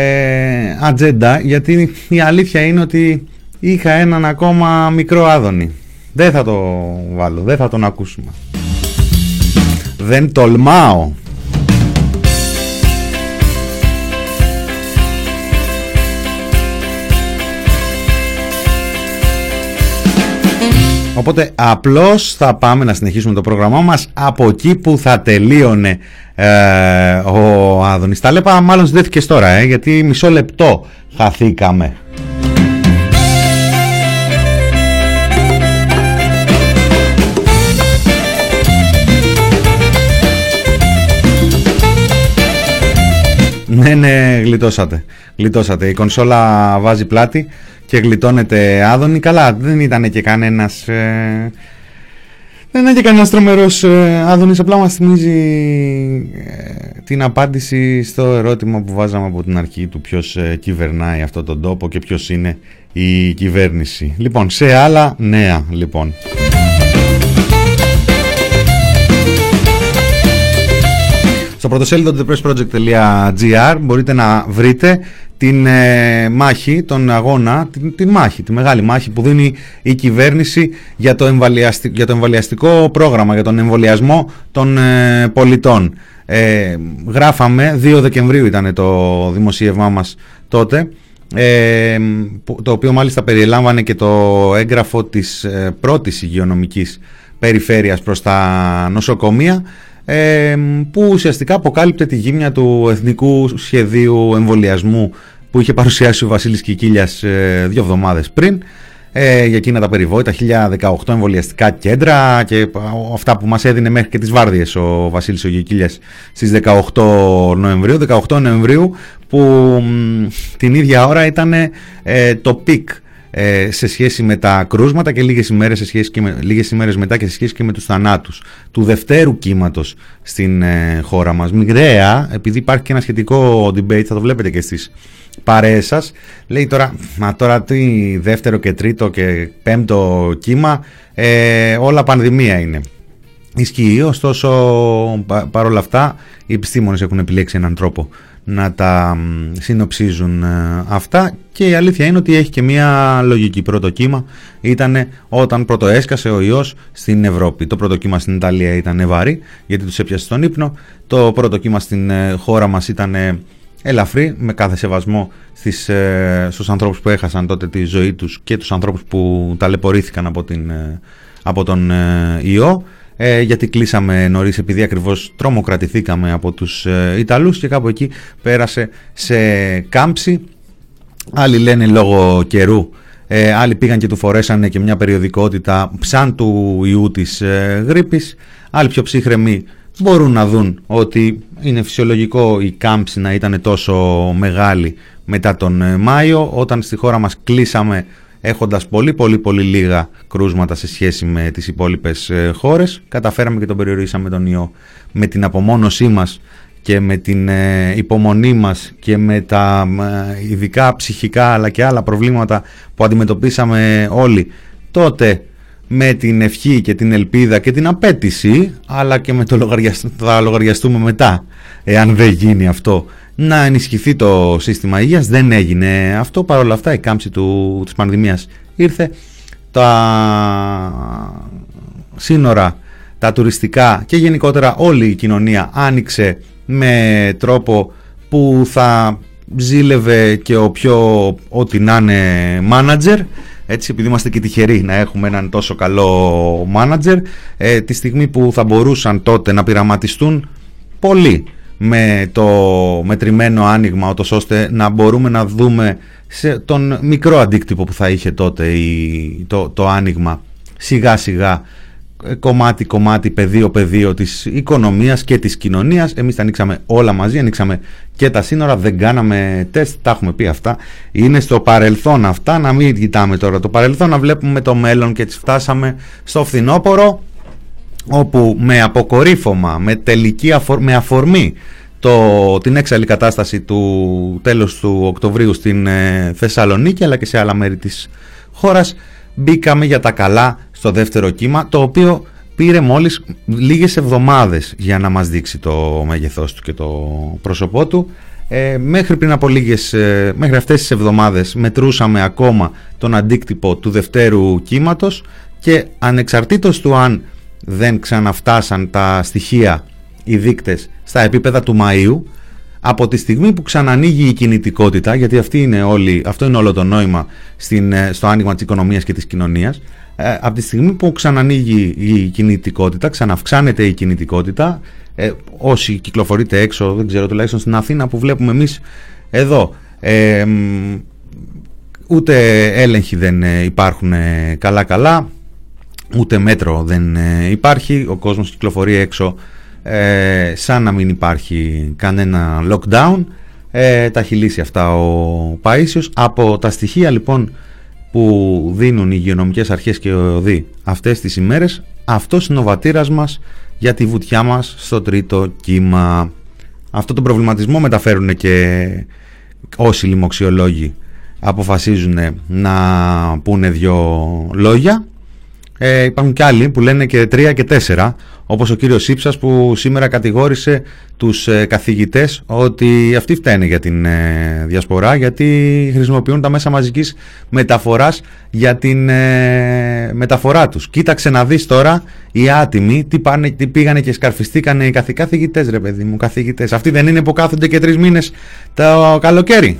ατζέντα γιατί η αλήθεια είναι ότι είχα έναν ακόμα μικρό άδωνη. Δεν θα το βάλω, δεν θα τον ακούσουμε. Δεν τολμάω. Οπότε απλώς θα πάμε να συνεχίσουμε το πρόγραμμά μας από εκεί που θα τελείωνε ε, ο Άδωνης. Τα λέπα μάλλον συνδέθηκες τώρα ε, γιατί μισό λεπτό χαθήκαμε. Ναι, ναι, γλιτώσατε. Γλιτώσατε. Η κονσόλα βάζει πλάτη και γλιτώνεται άδωνη. Καλά, δεν ήταν και κανένας... Ε, δεν ήταν και κανένας τρομερός ε, άδωνης, απλά μας θυμίζει ε, την απάντηση στο ερώτημα που βάζαμε από την αρχή του ποιος ε, κυβερνάει αυτόν τον τόπο και ποιος είναι η κυβέρνηση. Λοιπόν, σε άλλα νέα, λοιπόν. Στο πρωτοσέλιδο του thepressproject.gr μπορείτε να βρείτε την ε, μάχη, τον αγώνα, την, την, μάχη, τη μεγάλη μάχη που δίνει η κυβέρνηση για το, εμβολιαστικό, για το εμβολιαστικό πρόγραμμα, για τον εμβολιασμό των ε, πολιτών. Ε, γράφαμε, 2 Δεκεμβρίου ήταν το δημοσίευμά μας τότε, ε, το οποίο μάλιστα περιλάμβανε και το έγγραφο της ε, πρώτης υγειονομικής περιφέρειας προς τα νοσοκομεία που ουσιαστικά αποκάλυπτε τη γύμνια του Εθνικού Σχεδίου Εμβολιασμού που είχε παρουσιάσει ο Βασίλης Κικίλιας ε, δύο εβδομάδες πριν. Ε, για εκείνα τα περιβόητα 1018 εμβολιαστικά κέντρα και αυτά που μας έδινε μέχρι και τις βάρδιες ο Βασίλης ο Κικίλιας στις 18 Νοεμβρίου. 18 Νοεμβρίου που την ίδια ώρα ήταν ε, το peak ε, σε σχέση με τα κρούσματα και λίγες ημέρες, σε σχέση και με, λίγες ημέρες μετά και σε σχέση και με τους θανάτους του δευτέρου κύματος στην ε, χώρα μας. Μοιραία, επειδή υπάρχει και ένα σχετικό debate, θα το βλέπετε και στις παρέες σας, λέει τώρα, μα τώρα τι δεύτερο και τρίτο και πέμπτο κύμα, ε, όλα πανδημία είναι. Ισχύει, ωστόσο παρόλα αυτά οι επιστήμονες έχουν επιλέξει έναν τρόπο να τα συνοψίζουν ε, αυτά και η αλήθεια είναι ότι έχει και μια λογική. Πρώτο κύμα ήταν όταν πρώτο έσκασε ο ιός στην Ευρώπη. Το πρώτο κύμα στην Ιταλία ήταν βαρύ γιατί τους έπιασε στον ύπνο. Το πρώτο κύμα στην ε, χώρα μας ήταν ελαφρύ με κάθε σεβασμό στις, ε, στους ανθρώπους που έχασαν τότε τη ζωή τους και τους ανθρώπους που ταλαιπωρήθηκαν από, την, από τον ιό ε, γιατί κλείσαμε νωρίς επειδή ακριβώς τρομοκρατηθήκαμε από τους ε, Ιταλούς και κάπου εκεί πέρασε σε κάμψη. Άλλοι λένε λόγω καιρού, ε, άλλοι πήγαν και του φορέσανε και μια περιοδικότητα ψάν του ιού της ε, γρήπης, άλλοι πιο ψύχρεμοι μπορούν να δουν ότι είναι φυσιολογικό η κάμψη να ήταν τόσο μεγάλη μετά τον ε, Μάιο όταν στη χώρα μας κλείσαμε έχοντας πολύ πολύ πολύ λίγα κρούσματα σε σχέση με τις υπόλοιπες ε, χώρες καταφέραμε και τον περιορίσαμε τον ιό με την απομόνωσή μας και με την ε, υπομονή μας και με τα ε, ειδικά ψυχικά αλλά και άλλα προβλήματα που αντιμετωπίσαμε όλοι. Τότε με την ευχή και την ελπίδα και την απέτηση αλλά και με το λογαριασ... θα λογαριαστούμε μετά εάν δεν γίνει αυτό να ενισχυθεί το σύστημα υγείας. Δεν έγινε αυτό. Παρ' όλα αυτά η κάμψη του, της πανδημίας ήρθε. Τα σύνορα, τα τουριστικά και γενικότερα όλη η κοινωνία άνοιξε με τρόπο που θα ζήλευε και ο πιο ό,τι να είναι μάνατζερ έτσι επειδή είμαστε και τυχεροί να έχουμε έναν τόσο καλό μάνατζερ ε, τη στιγμή που θα μπορούσαν τότε να πειραματιστούν πολύ με το μετρημένο άνοιγμα ώστε να μπορούμε να δούμε σε τον μικρό αντίκτυπο που θα είχε τότε η, το, το άνοιγμα. Σιγά σιγά ε, κομμάτι κομμάτι πεδίο πεδίο της οικονομίας και της κοινωνίας. Εμείς τα ανοίξαμε όλα μαζί ανοίξαμε και τα σύνορα δεν κάναμε τεστ τα έχουμε πει αυτά. Είναι στο παρελθόν αυτά να μην κοιτάμε τώρα το παρελθόν να βλέπουμε το μέλλον και τις φτάσαμε στο φθινόπωρο όπου με αποκορύφωμα, με τελική με αφορμή το, την έξαλλη κατάσταση του τέλους του Οκτωβρίου στην ε, Θεσσαλονίκη αλλά και σε άλλα μέρη της χώρας μπήκαμε για τα καλά στο δεύτερο κύμα το οποίο πήρε μόλις λίγες εβδομάδες για να μας δείξει το μέγεθός του και το πρόσωπό του. Ε, μέχρι πριν από λίγες, ε, μέχρι αυτές τις εβδομάδες μετρούσαμε ακόμα τον αντίκτυπο του δευτέρου κύματος και ανεξαρτήτως του αν δεν ξαναφτάσαν τα στοιχεία οι δείκτες στα επίπεδα του Μαΐου από τη στιγμή που ξανανοίγει η κινητικότητα γιατί αυτή είναι όλη, αυτό είναι όλο το νόημα στην, ε, στο άνοιγμα της οικονομίας και της κοινωνίας ε, από τη στιγμή που ξανανοίγει η κινητικότητα ξαναυξάνεται η κινητικότητα ε, όσοι κυκλοφορείτε έξω δεν ξέρω τουλάχιστον στην Αθήνα που βλέπουμε εμείς εδώ ε, ούτε έλεγχοι δεν υπάρχουν καλά καλά ούτε μέτρο δεν υπάρχει. Ο κόσμος κυκλοφορεί έξω ε, σαν να μην υπάρχει κανένα lockdown. Ε, τα έχει λύσει αυτά ο Παΐσιος από τα στοιχεία λοιπόν που δίνουν οι υγειονομικές αρχές και ο ΟΔΗ αυτές τις ημέρες αυτός είναι ο βατήρας μας για τη βουτιά μας στο τρίτο κύμα. Αυτό το προβληματισμό μεταφέρουν και όσοι λοιμοξιολόγοι αποφασίζουν να πούνε δυο λόγια ε, υπάρχουν και άλλοι που λένε και τρία και τέσσερα όπως ο κύριος Σύψας που σήμερα κατηγόρησε τους ε, καθηγητές ότι αυτοί φταίνε για την ε, διασπορά γιατί χρησιμοποιούν τα μέσα μαζικής μεταφοράς για την ε, μεταφορά τους. Κοίταξε να δεις τώρα οι άτιμοι τι, πάνε, τι πήγανε και σκαρφιστήκανε οι καθηγητές ρε παιδί μου, καθηγητές. Αυτοί δεν είναι που κάθονται και τρεις μήνες το καλοκαίρι.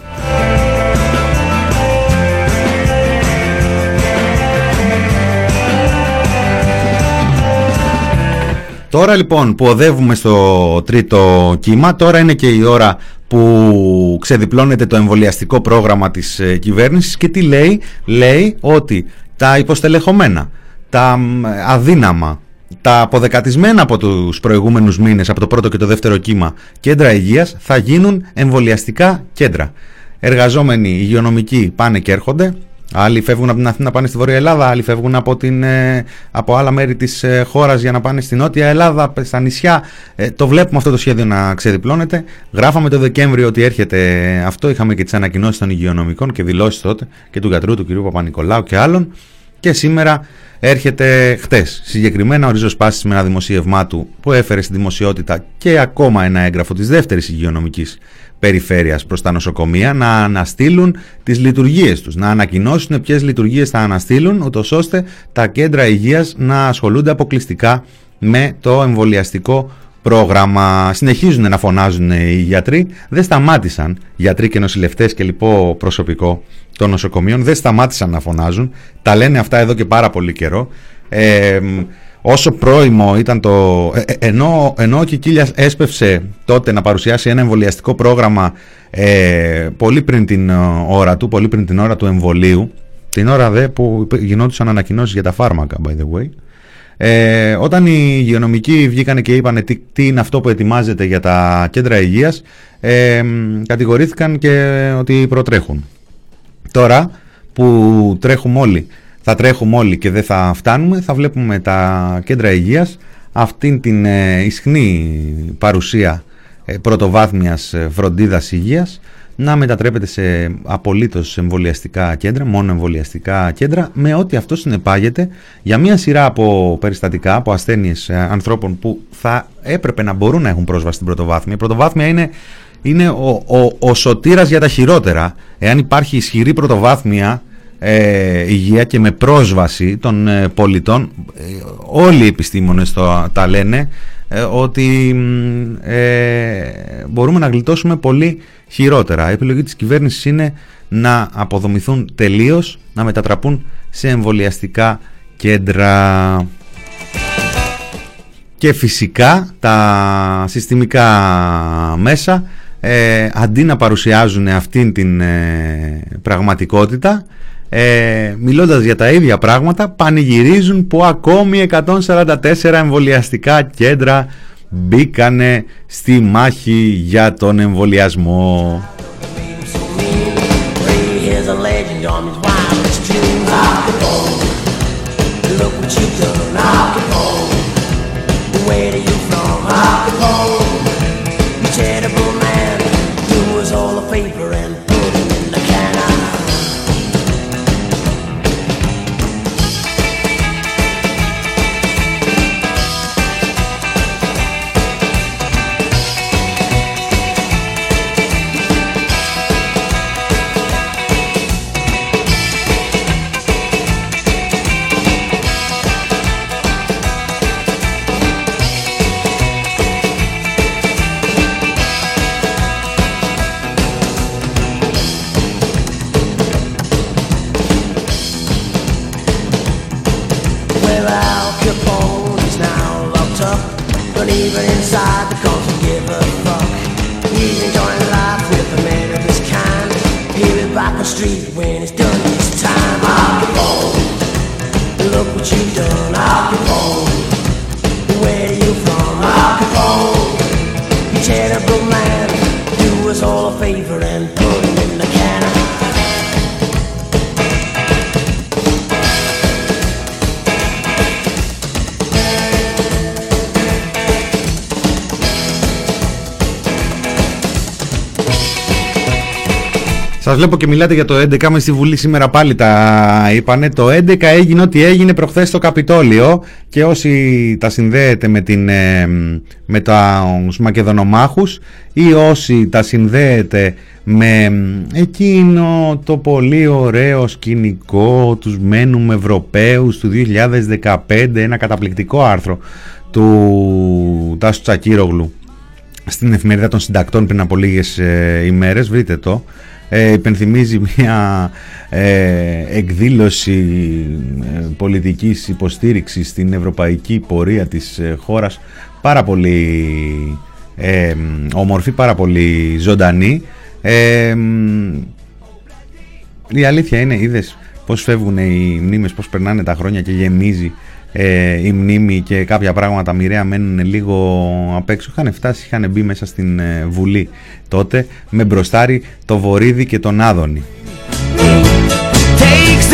Τώρα λοιπόν που οδεύουμε στο τρίτο κύμα, τώρα είναι και η ώρα που ξεδιπλώνεται το εμβολιαστικό πρόγραμμα της ε, κυβέρνησης και τι λέει, λέει ότι τα υποστελεχωμένα, τα αδύναμα, τα αποδεκατισμένα από τους προηγούμενους μήνες, από το πρώτο και το δεύτερο κύμα κέντρα υγείας θα γίνουν εμβολιαστικά κέντρα. Εργαζόμενοι υγειονομικοί πάνε και έρχονται, Άλλοι φεύγουν από την Αθήνα να πάνε στη Βόρεια Ελλάδα, άλλοι φεύγουν από, την, ε, από άλλα μέρη της ε, χώρας για να πάνε στη Νότια Ελλάδα, στα νησιά. Ε, το βλέπουμε αυτό το σχέδιο να ξεδιπλώνεται. Γράφαμε το Δεκέμβριο ότι έρχεται αυτό. Είχαμε και τις ανακοινώσεις των υγειονομικών και δηλώσεις τότε και του γιατρού του κ. Παπα-Νικολάου και άλλων. Και σήμερα έρχεται χτες. Συγκεκριμένα ο Ρίζος Πάσης με ένα δημοσίευμά του που έφερε στη δημοσιότητα και ακόμα ένα έγγραφο της δεύτερης υγειονομικής περιφέρειας προς τα νοσοκομεία να αναστείλουν τις λειτουργίες τους, να ανακοινώσουν ποιες λειτουργίες θα αναστείλουν, ούτως ώστε τα κέντρα υγείας να ασχολούνται αποκλειστικά με το εμβολιαστικό πρόγραμμα. Συνεχίζουν να φωνάζουν οι γιατροί, δεν σταμάτησαν, γιατροί και νοσηλευτές και λοιπό προσωπικό των νοσοκομείων, δεν σταμάτησαν να φωνάζουν, τα λένε αυτά εδώ και πάρα πολύ καιρό. Ε, όσο πρόημο ήταν το... Ε, ε, ενώ, ενώ ο Κικίλιας έσπευσε τότε να παρουσιάσει ένα εμβολιαστικό πρόγραμμα ε, πολύ πριν την ώρα του, πολύ πριν την ώρα του εμβολίου, την ώρα δε που γινόντουσαν ανακοινώσεις για τα φάρμακα, by the way, ε, όταν οι υγειονομικοί βγήκαν και είπαν τι, τι, είναι αυτό που ετοιμάζεται για τα κέντρα υγείας, ε, κατηγορήθηκαν και ότι προτρέχουν. Τώρα που τρέχουμε όλοι θα τρέχουμε όλοι και δεν θα φτάνουμε, θα βλέπουμε τα κέντρα υγείας αυτήν την ε, ισχνή παρουσία ε, πρωτοβάθμιας ε, φροντίδας υγείας να μετατρέπεται σε απολύτως εμβολιαστικά κέντρα, μόνο εμβολιαστικά κέντρα, με ό,τι αυτό συνεπάγεται για μια σειρά από περιστατικά, από ασθένειες ανθρώπων που θα έπρεπε να μπορούν να έχουν πρόσβαση στην πρωτοβάθμια. Η πρωτοβάθμια είναι, είναι ο, ο, ο σωτήρας για τα χειρότερα. Εάν υπάρχει ισχυρή πρωτοβάθμια ε, υγεία και με πρόσβαση των ε, πολιτών ε, όλοι οι επιστήμονες το, τα λένε ε, ότι μπορούμε να γλιτώσουμε πολύ χειρότερα. Η επιλογή της κυβέρνησης είναι να αποδομηθούν τελείως, να μετατραπούν σε εμβολιαστικά κέντρα. Και φυσικά τα συστημικά μέσα αντί να παρουσιάζουν αυτήν την πραγματικότητα ε, μιλώντας για τα ίδια πράγματα πανηγυρίζουν που ακόμη 144 εμβολιαστικά κέντρα μπήκανε στη μάχη για τον εμβολιασμό. tough, us all a favor and Σας βλέπω και μιλάτε για το 11 με στη Βουλή σήμερα πάλι τα είπανε. Το 11 έγινε ό,τι έγινε προχθές στο Καπιτόλιο και όσοι τα συνδέετε με, την, ε, με τους Μακεδονομάχους ή όσοι τα συνδέετε με εκείνο το πολύ ωραίο σκηνικό τους μένουμε Ευρωπαίους του 2015 ένα καταπληκτικό άρθρο του Τάσου Τσακύρογλου στην εφημερίδα των συντακτών πριν από λίγες ε, ημέρες βρείτε το ε, υπενθυμίζει μια ε, εκδήλωση ε, πολιτικής υποστήριξης στην ευρωπαϊκή πορεία της ε, χώρας. Πάρα πολύ ε, ομορφή, πάρα πολύ ζωντανή. Ε, η αλήθεια είναι, είδες πώς φεύγουν οι μνήμες, πώς περνάνε τα χρόνια και γεμίζει ε, η μνήμη και κάποια πράγματα μοιραία μένουν λίγο απ' έξω. Είχαν φτάσει, είχαν μπει μέσα στην ε, Βουλή τότε με μπροστάρι το Βορύδι και τον Άδωνη. Takes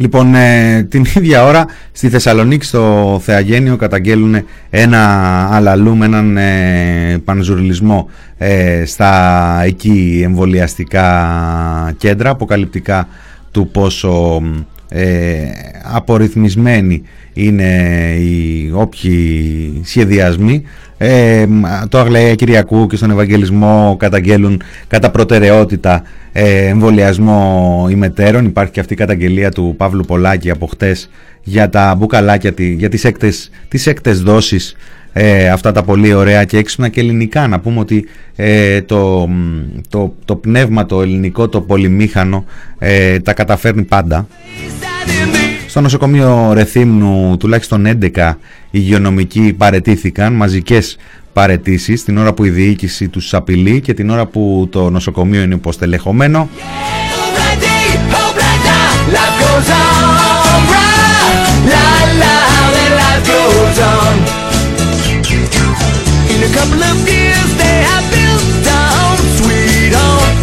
Λοιπόν, ε, την ίδια ώρα στη Θεσσαλονίκη στο Θεαγένιο καταγγέλουν ένα αλαλούμ, έναν ε, πανζουρλισμό ε, στα εκεί εμβολιαστικά κέντρα, αποκαλυπτικά του πόσο ε, απορριθμισμένοι είναι οι όποιοι σχεδιασμοί. Ε, το Αγλαία Κυριακού και στον Ευαγγελισμό καταγγέλουν κατά προτεραιότητα ε, εμβολιασμό ημετέρων. Υπάρχει και αυτή η καταγγελία του Παύλου Πολάκη από χτες για τα μπουκαλάκια, για τις έκτες, τις έκτες δόσεις ε, αυτά τα πολύ ωραία και έξυπνα και ελληνικά να πούμε ότι ε, το, το, το πνεύμα το ελληνικό το πολυμήχανο ε, τα καταφέρνει πάντα στο νοσοκομείο Ρεθύμνου τουλάχιστον 11 υγειονομικοί παρετήθηκαν μαζικές παρετήσεις την ώρα που η διοίκηση τους απειλεί και την ώρα που το νοσοκομείο είναι υποστελεχωμένο Life goes on, right? La la, then life goes on. In a couple of years they have built down sweet home.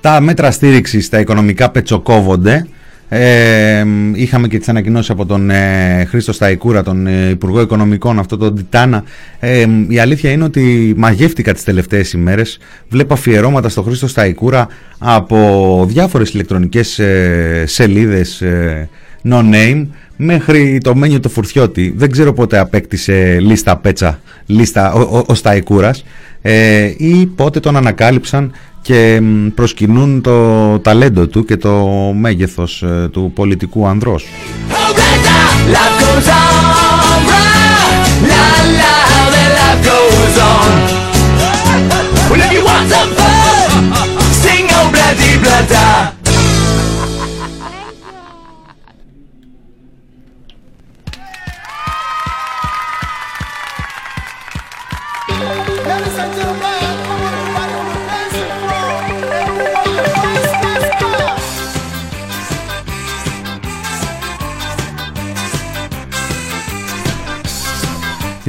Τα μέτρα στήριξης στα οικονομικά πετσοκόβονται ε, είχαμε και τις ανακοινώσεις από τον ε, Χρήστο Σταϊκούρα, τον ε, Υπουργό Οικονομικών, αυτό τον Τιτάνα. Ε, η αλήθεια είναι ότι μαγεύτηκα τις τελευταίες ημέρες. Βλέπω αφιερώματα στο Χρήστο Σταϊκούρα από διάφορες ηλεκτρονικές ε, σελίδες ε, no name μέχρι το μένιο το Φουρτιώτη. Δεν ξέρω πότε απέκτησε λίστα πέτσα, λίστα ο, ο, ο Σταϊκούρας ε, ή πότε τον ανακάλυψαν και μ, προσκυνούν το ταλέντο του και το μέγεθος ε, του πολιτικού ανδρός. Life goes on, right? La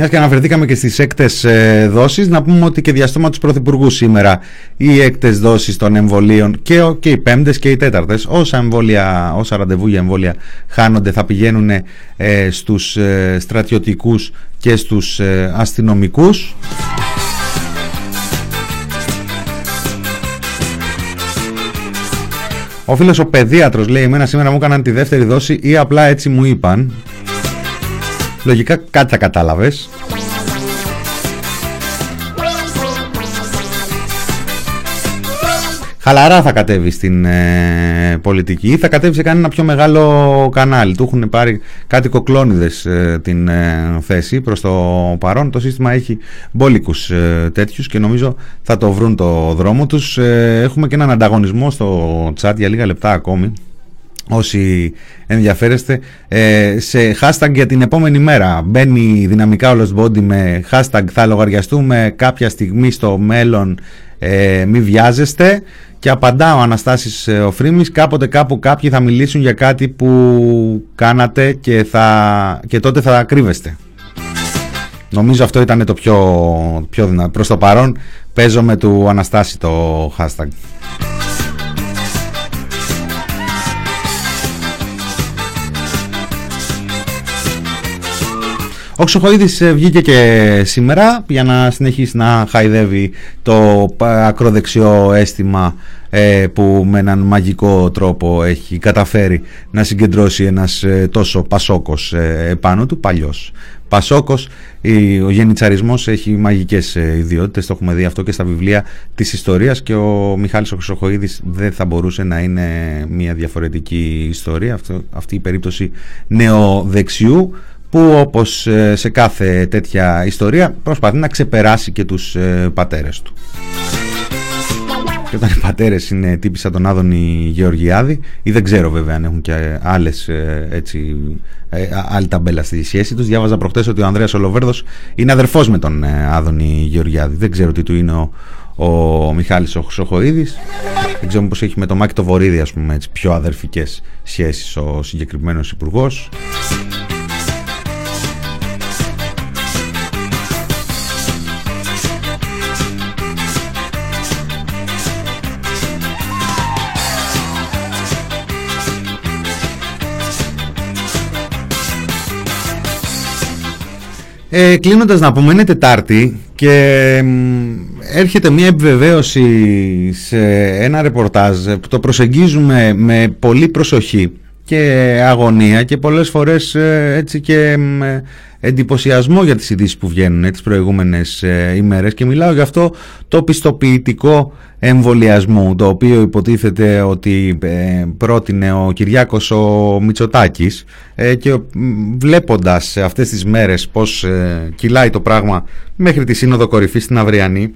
Μιας και αναφερθήκαμε και στις έκτες ε, δόσεις, να πούμε ότι και διαστόμα τους πρωθυπουργούς σήμερα οι έκτες δόσεις των εμβολίων και, ο- και οι πέμπτες και οι τέταρτες, όσα, εμβόλια, όσα ραντεβού για εμβόλια χάνονται, θα πηγαίνουν ε, στους ε, στρατιωτικούς και στους ε, αστυνομικούς. Ο φίλος ο παιδίατρος λέει εμένα σήμερα μου έκαναν τη δεύτερη δόση ή απλά έτσι μου είπαν. Λογικά κάτι θα κατάλαβες. χαλαρά θα κατέβει στην ε, πολιτική ή θα κατέβει σε κανένα πιο μεγάλο κανάλι. Του έχουν πάρει κάτι κοκλώνιδες ε, την ε, θέση προς το παρόν. Το σύστημα έχει μπόλικους ε, τέτοιους και νομίζω θα το βρουν το δρόμο τους. Ε, έχουμε και έναν ανταγωνισμό στο chat για λίγα λεπτά ακόμη όσοι ενδιαφέρεστε ε, σε hashtag για την επόμενη μέρα. Μπαίνει δυναμικά όλος body με hashtag θα λογαριαστούμε κάποια στιγμή στο μέλλον ε, μη βιάζεστε και απαντά ο Αναστάσης ε, ο Φρήμης κάποτε κάπου κάποιοι θα μιλήσουν για κάτι που κάνατε και, θα, και τότε θα κρύβεστε νομίζω αυτό ήταν το πιο, πιο δυνατό προς το παρόν. Παίζω με του Αναστάση το hashtag Ο Ξοχοίδης ε, βγήκε και σήμερα για να συνεχίσει να χαϊδεύει το ακροδεξιό αίσθημα ε, που με έναν μαγικό τρόπο έχει καταφέρει να συγκεντρώσει ένας ε, τόσο πασόκος επάνω του, παλιός πασόκος. Ο γενιτσαρισμός έχει μαγικές ιδιότητες, το έχουμε δει αυτό και στα βιβλία της ιστορίας και ο Μιχάλης ο Χρυσοχοίδης δεν θα μπορούσε να είναι μια διαφορετική ιστορία, αυτό, αυτή η περίπτωση νεοδεξιού που όπως ε, σε κάθε τέτοια ιστορία προσπαθεί να ξεπεράσει και τους ε, πατέρες του. Και όταν οι πατέρες είναι τύποι σαν τον Άδωνη Γεωργιάδη ή δεν ξέρω βέβαια αν έχουν και άλλες ε, έτσι, άλλη ταμπέλα στη σχέση τους διάβαζα προχτές ότι ο Ανδρέας Ολοβέρδος είναι αδερφός με τον Άδωνη Γεωργιάδη. Δεν ξέρω τι του είναι ο, ο Μιχάλης ο Χρυσοχοίδης. Δεν ξέρω πως έχει με τον Μάκη το Βορύδη ας πούμε έτσι, πιο αδερφικές σχέσεις ο συγκεκριμένος υπουργός Ε, κλείνοντας να πούμε είναι Τετάρτη και έρχεται μια επιβεβαίωση σε ένα ρεπορτάζ που το προσεγγίζουμε με πολύ προσοχή και αγωνία και πολλές φορές ε, έτσι και εντυπωσιασμό για τις ειδήσεις που βγαίνουν ε, τις προηγούμενες ε, ημέρες. Και μιλάω για αυτό το πιστοποιητικό εμβολιασμού το οποίο υποτίθεται ότι ε, πρότεινε ο Κυριάκος ο Μητσοτάκης ε, και βλέποντας αυτές τις μέρες πως ε, κυλάει το πράγμα μέχρι τη Σύνοδο Κορυφής στην Αυριανή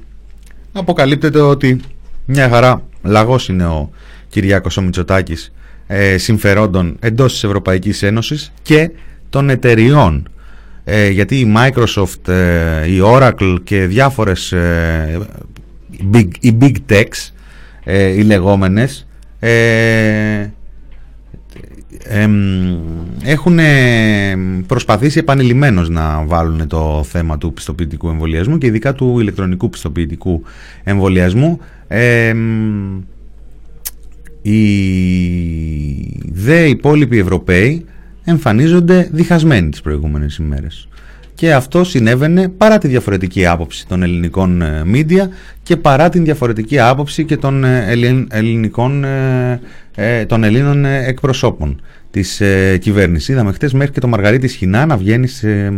αποκαλύπτεται ότι μια χαρά λαγός είναι ο Κυριάκος ο Μητσοτάκης συμφερόντων εντός της Ευρωπαϊκής Ένωσης και των εταιριών. Γιατί η Microsoft, η Oracle και διάφορες big, οι big techs, ε, οι λεγόμενες, ε, έχουν προσπαθήσει επανειλημμένως να βάλουν το θέμα του πιστοποιητικού εμβολιασμού και ειδικά του ηλεκτρονικού πιστοποιητικού εμβολιασμού οι δε υπόλοιποι Ευρωπαίοι εμφανίζονται διχασμένοι τις προηγούμενες ημέρες και αυτό συνέβαινε παρά τη διαφορετική άποψη των ελληνικών μίντια ε, και παρά την διαφορετική άποψη και των ε, ελληνικών ε, των Ελλήνων εκπροσώπων της κυβέρνησης. Είδαμε χτες μέχρι και το Μαργαρίτης Σχοινά να βγαίνει σε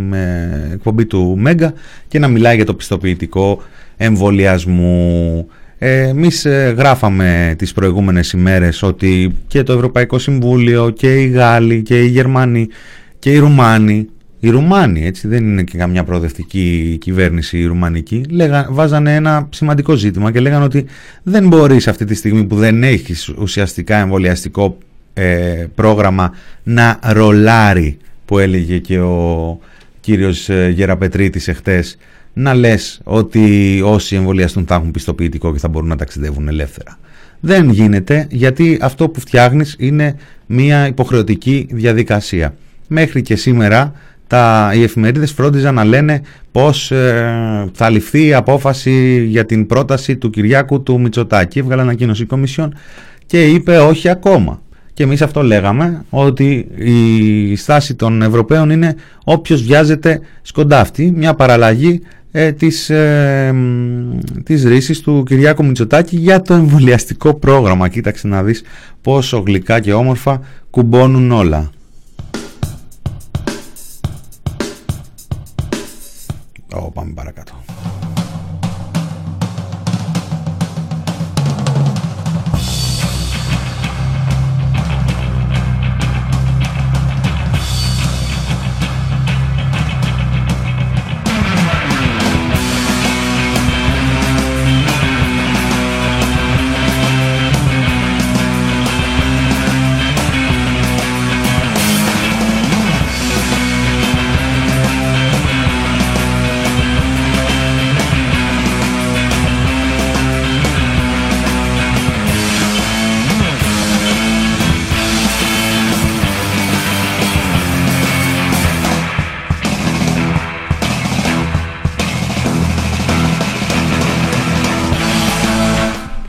εκπομπή του Μέγκα και να μιλάει για το πιστοποιητικό εμβολιασμού. Εμείς γράφαμε τις προηγούμενες ημέρες ότι και το Ευρωπαϊκό Συμβούλιο και οι Γάλλοι και οι Γερμανοί και οι Ρουμάνοι οι Ρουμάνοι, έτσι δεν είναι και καμιά προοδευτική κυβέρνηση η Ρουμανική, λέγα, βάζανε ένα σημαντικό ζήτημα και λέγανε ότι δεν μπορείς αυτή τη στιγμή που δεν έχεις ουσιαστικά εμβολιαστικό ε, πρόγραμμα να ρολάρει που έλεγε και ο κύριος ε, Γεραπετρίτης εχθές να λες ότι όσοι εμβολιαστούν θα έχουν πιστοποιητικό και θα μπορούν να ταξιδεύουν ελεύθερα. Δεν γίνεται γιατί αυτό που φτιάχνεις είναι μια υποχρεωτική διαδικασία. Μέχρι και σήμερα τα, οι εφημερίδες φρόντιζαν να λένε πως ε, θα ληφθεί η απόφαση για την πρόταση του Κυριάκου του Μητσοτάκη. Έβγαλε ανακοίνωση η Κομισιόν και είπε όχι ακόμα. Και εμείς αυτό λέγαμε ότι η στάση των Ευρωπαίων είναι όποιος βιάζεται σκοντάφτη, μια παραλλαγή ε, της, ε, της ρίσης του Κυριάκου Μητσοτάκη για το εμβολιαστικό πρόγραμμα. Κοίταξε να δεις πόσο γλυκά και όμορφα κουμπώνουν όλα. Ω, πάμε παρακάτω.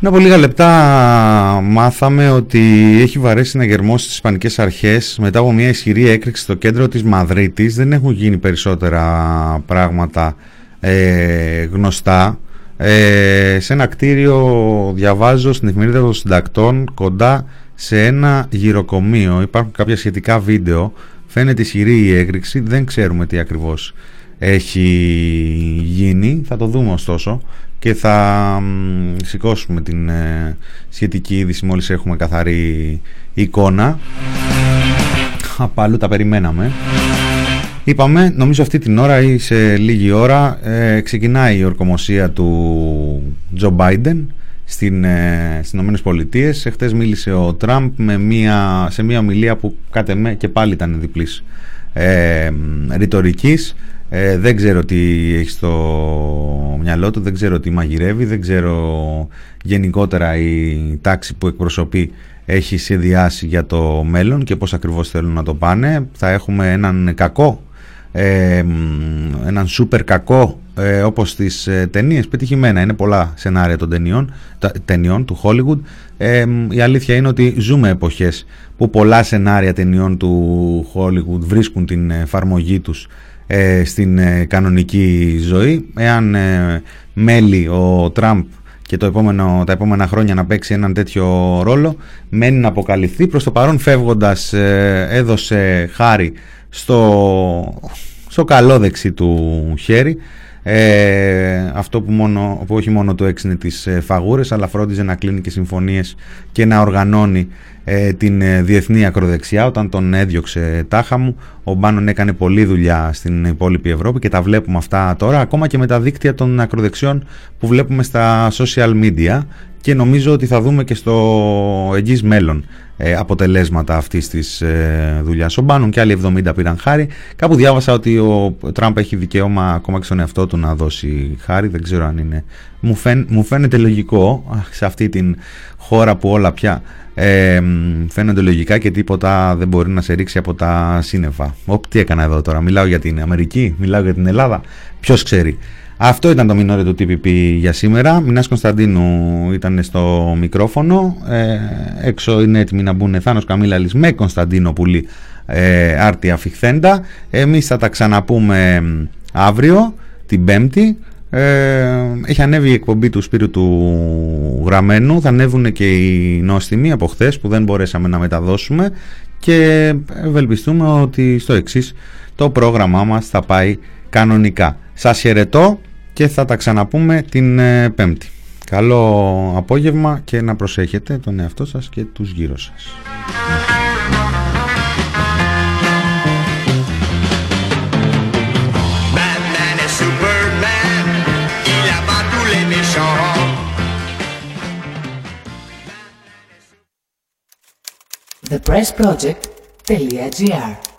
Πριν από λίγα λεπτά μάθαμε ότι έχει βαρέσει να γερμώσει τις Ισπανικές Αρχές μετά από μια ισχυρή έκρηξη στο κέντρο της Μαδρίτης. Δεν έχουν γίνει περισσότερα πράγματα ε, γνωστά. Ε, σε ένα κτίριο διαβάζω στην εφημερίδα των συντακτών κοντά σε ένα γυροκομείο. Υπάρχουν κάποια σχετικά βίντεο. Φαίνεται ισχυρή η έκρηξη. Δεν ξέρουμε τι ακριβώς έχει γίνει. Θα το δούμε ωστόσο και θα μ, σηκώσουμε την ε, σχετική είδηση μόλις έχουμε καθαρή εικόνα. Απ' τα περιμέναμε. Είπαμε, νομίζω αυτή την ώρα ή σε λίγη ώρα ε, ξεκινάει η ορκομοσία του Τζο Μπάιντεν στην, ε, στις Ηνωμένες Πολιτείες. Εχθές μίλησε ο Τραμπ με μια, σε μια ομιλία που κάτε με και πάλι ήταν διπλής ε, ρητορικής. Ε, δεν ξέρω τι έχεις στο μυαλό του, δεν ξέρω τι μαγειρεύει, δεν ξέρω γενικότερα η τάξη που εκπροσωπεί έχει σχεδιάσει για το μέλλον και πώς ακριβώς θέλουν να το πάνε. Θα έχουμε έναν κακό, ε, έναν σούπερ κακό ε, όπως στις ε, ταινίες, πετυχημένα είναι πολλά σενάρια των ταινιών, τα, ταινιών του Hollywood. Ε, η αλήθεια είναι ότι ζούμε εποχές που πολλά σενάρια ταινιών του Hollywood βρίσκουν την εφαρμογή τους ε, στην ε, κανονική ζωή. Εάν ε, μέλει ο Τραμπ και το επόμενο, τα επόμενα χρόνια να παίξει έναν τέτοιο ρόλο, μένει να αποκαλυφθεί. Προς το παρόν φεύγοντας έδωσε χάρη στο, στο καλό δεξί του χέρι. Ε, αυτό που, μόνο, που όχι μόνο το έξινε τις φαγούρες αλλά φρόντιζε να κλείνει και συμφωνίες και να οργανώνει ε, την ε, διεθνή ακροδεξιά. Όταν τον έδιωξε τάχα μου ο Μπάνον έκανε πολλή δουλειά στην υπόλοιπη Ευρώπη και τα βλέπουμε αυτά τώρα ακόμα και με τα δίκτυα των ακροδεξιών που βλέπουμε στα social media και νομίζω ότι θα δούμε και στο εγγύς μέλλον ε, αποτελέσματα αυτής της ε, δουλειάς. Ο Μπάνον και άλλοι 70 πήραν χάρη. Κάπου διάβασα ότι ο Τραμπ έχει δικαίωμα ακόμα και στον εαυτό του να δώσει χάρη. Δεν ξέρω αν είναι. Μου, μου φαίνεται λογικό σε αυτή την χώρα που όλα πια ε, φαίνονται λογικά και τίποτα δεν μπορεί να σε ρίξει από τα σύννεφα. Ω, τι έκανα εδώ τώρα, μιλάω για την Αμερική, μιλάω για την Ελλάδα, ποιος ξέρει. Αυτό ήταν το μινόρε του TPP για σήμερα. Μινάς Κωνσταντίνου ήταν στο μικρόφωνο. Ε, έξω είναι έτοιμοι να μπουν Θάνος Καμίλαλης με Κωνσταντίνο Πουλή ε, άρτια φιχθέντα. Εμείς θα τα ξαναπούμε αύριο, την Πέμπτη. Ε, έχει ανέβει η εκπομπή του Σπύρου του Γραμμένου. Θα ανέβουν και οι νόστιμοι από χθες που δεν μπορέσαμε να μεταδώσουμε και ευελπιστούμε ότι στο εξής το πρόγραμμά μας θα πάει κανονικά. Σας χαιρετώ και θα τα ξαναπούμε την ε, Πέμπτη. Καλό απόγευμα και να προσέχετε τον εαυτό σας και τους γύρω σας. thepressproject.gr